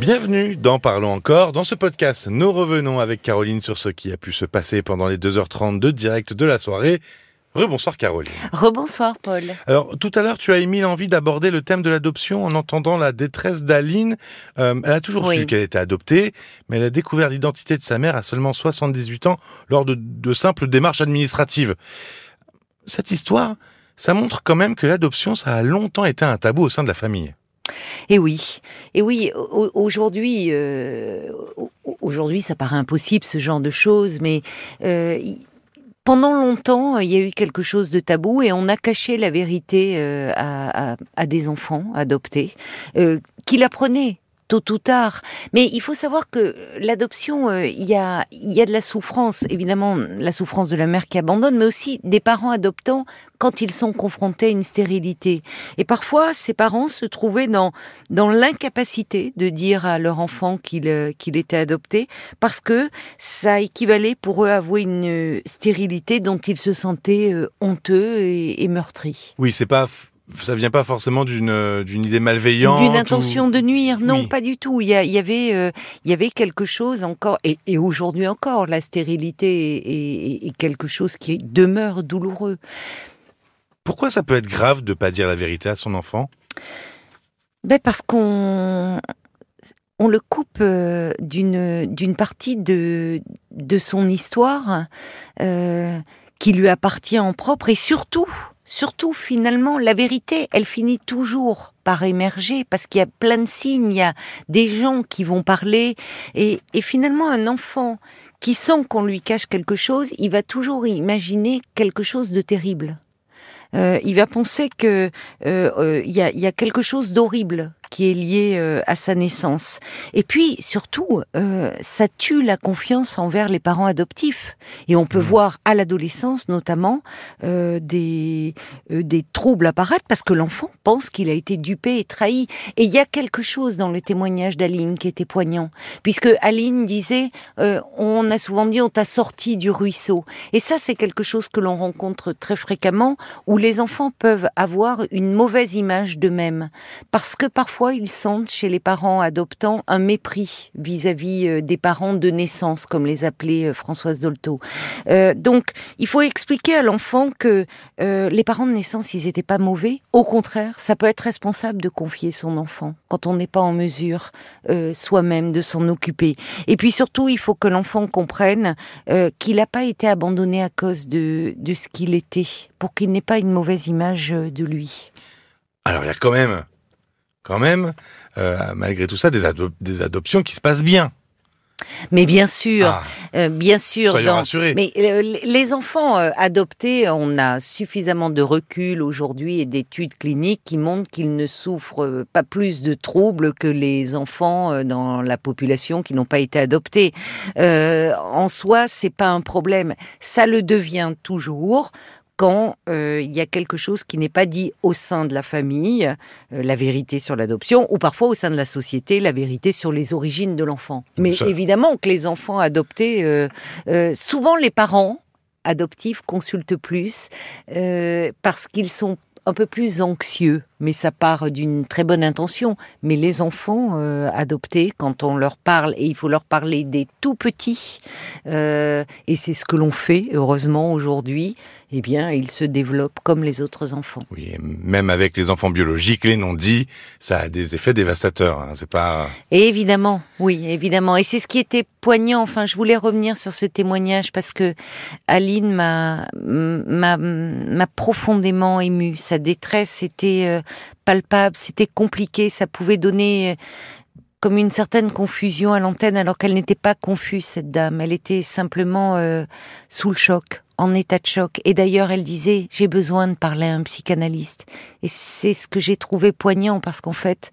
Bienvenue dans Parlons encore. Dans ce podcast, nous revenons avec Caroline sur ce qui a pu se passer pendant les 2h30 de direct de la soirée. Rebonsoir Caroline. Rebonsoir Paul. Alors tout à l'heure tu as émis l'envie d'aborder le thème de l'adoption en entendant la détresse d'Aline. Euh, elle a toujours Oui. su qu'elle était adoptée, mais elle a découvert l'identité de sa mère à seulement 78 ans lors de, de simples démarches administratives. Cette histoire, ça montre quand même que l'adoption, ça a longtemps été un tabou au sein de la famille. Et oui, et oui. au- Aujourd'hui, euh, au- aujourd'hui, ça paraît impossible ce genre de choses, mais euh, pendant longtemps, il y a eu quelque chose de tabou et on a caché la vérité euh, à, à- des enfants adoptés euh, qui l'apprenaient tôt ou tard. Mais il faut savoir que l'adoption, euh, il y, a, y a de la souffrance, évidemment, la souffrance de la mère qui abandonne, mais aussi des parents adoptants quand ils sont confrontés à une stérilité. Et parfois, ces parents se trouvaient dans, dans l'incapacité de dire à leur enfant qu'il euh, était adopté, parce que ça équivalait pour eux à avouer une euh, stérilité dont ils se sentaient honteux et, et meurtris. Oui, c'est pas, ça vient pas forcément d'une euh, d'une idée malveillante. D'une ou- intention de nuire, non, Oui. pas du tout. Il y, a- il y avait, euh, il y avait quelque chose encore, et, et aujourd'hui encore, la stérilité est, est- est quelque chose qui demeure douloureux. Pourquoi ça peut être grave de pas dire la vérité à son enfant? Ben parce qu'on on le coupe euh, d'une d'une partie de de son histoire euh, qui lui appartient en propre et surtout surtout finalement la vérité elle finit toujours par émerger parce qu'il y a plein de signes il y a des gens qui vont parler et, et finalement un enfant qui sent qu'on lui cache quelque chose il va toujours imaginer quelque chose de terrible. Euh, il va penser que euh, euh, il y, a, y a quelque chose d'horrible qui est lié euh, à sa naissance. Et puis surtout, euh, ça tue la confiance envers les parents adoptifs. Et on peut Mhm. voir à l'adolescence notamment euh, des euh, des troubles apparaître parce que l'enfant pense qu'il a été dupé et trahi. Et il y a quelque chose dans le témoignage d'Aline qui était poignant, puisque Aline disait euh, on a souvent dit on t'a sorti du ruisseau. Et ça c'est quelque chose que l'on rencontre très fréquemment où les enfants peuvent avoir une mauvaise image d'eux-mêmes parce que parfois ils sentent chez les parents adoptants un mépris vis-à-vis euh, des parents de naissance, comme les appelait euh, Françoise Dolto. Euh, donc il faut expliquer à l'enfant que les parents de naissance ils étaient pas mauvais. Au contraire, ça peut être responsable de confier son enfant quand on n'est pas en mesure soi-même de s'en occuper. Et puis surtout, il faut que l'enfant comprenne qu'il n'a pas été abandonné à cause de, de ce qu'il était, pour qu'il n'ait pas une mauvaise image de lui. Alors il y a quand même, quand même, euh, malgré tout ça, des, ado- des adoptions qui se passent bien. Mais bien sûr, Ah, euh, bien sûr, dans. Mais euh, les enfants euh, adoptés, on a suffisamment de recul aujourd'hui et d'études cliniques qui montrent qu'ils ne souffrent pas plus de troubles que les enfants dans la population qui n'ont pas été adoptés. En soi, c'est pas un problème. Ça le devient toujours quand euh, il y a quelque chose qui n'est pas dit au sein de la famille, euh, la vérité sur l'adoption, ou parfois au sein de la société, la vérité sur les origines de l'enfant. Mais Ça- évidemment que les enfants adoptés, euh, souvent les parents adoptifs consultent plus parce qu'ils sont un peu plus anxieux, mais ça part d'une très bonne intention. Mais les enfants euh, adoptés, quand on leur parle, et il faut leur parler des tout petits, euh, et c'est ce que l'on fait, heureusement, aujourd'hui, eh bien, ils se développent comme les autres enfants. Oui, et même avec les enfants biologiques, les non-dits, ça a des effets dévastateurs. hein. C'est pas. Et évidemment, oui, évidemment. Et c'est ce qui était poignant. Enfin, je voulais revenir sur ce témoignage parce que Aline m'a m'a m'a profondément émue. Sa détresse était euh, palpable, c'était compliqué, ça pouvait donner euh, comme une certaine confusion à l'antenne alors qu'elle n'était pas confuse cette dame. Elle était simplement euh, sous le choc, en état de choc. Et d'ailleurs, elle disait j'ai besoin de parler à un psychanalyste. Et c'est ce que j'ai trouvé poignant parce qu'en fait,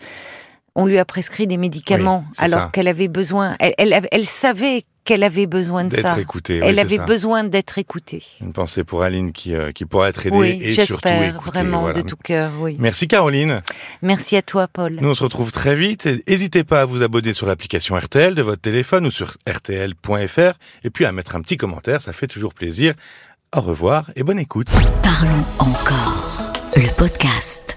on lui a prescrit des médicaments Oui, alors qu'elle avait besoin. Elle, elle, avait- elle savait qu'elle avait besoin de D'être ça. écoutée. Elle avait ça. besoin d'être écoutée. Une pensée pour Aline qui, euh, qui pourra être aidée Oui, et surtout j'espère écoutée. vraiment voilà. de tout cœur. Oui. Merci Caroline. Merci à toi, Paul. Nous on se retrouve très vite. N'hésitez pas à vous abonner sur l'application RTL de votre téléphone ou sur rtl.fr et puis à mettre un petit commentaire, ça fait toujours plaisir. Au revoir et bonne écoute. Parlons encore. Le podcast.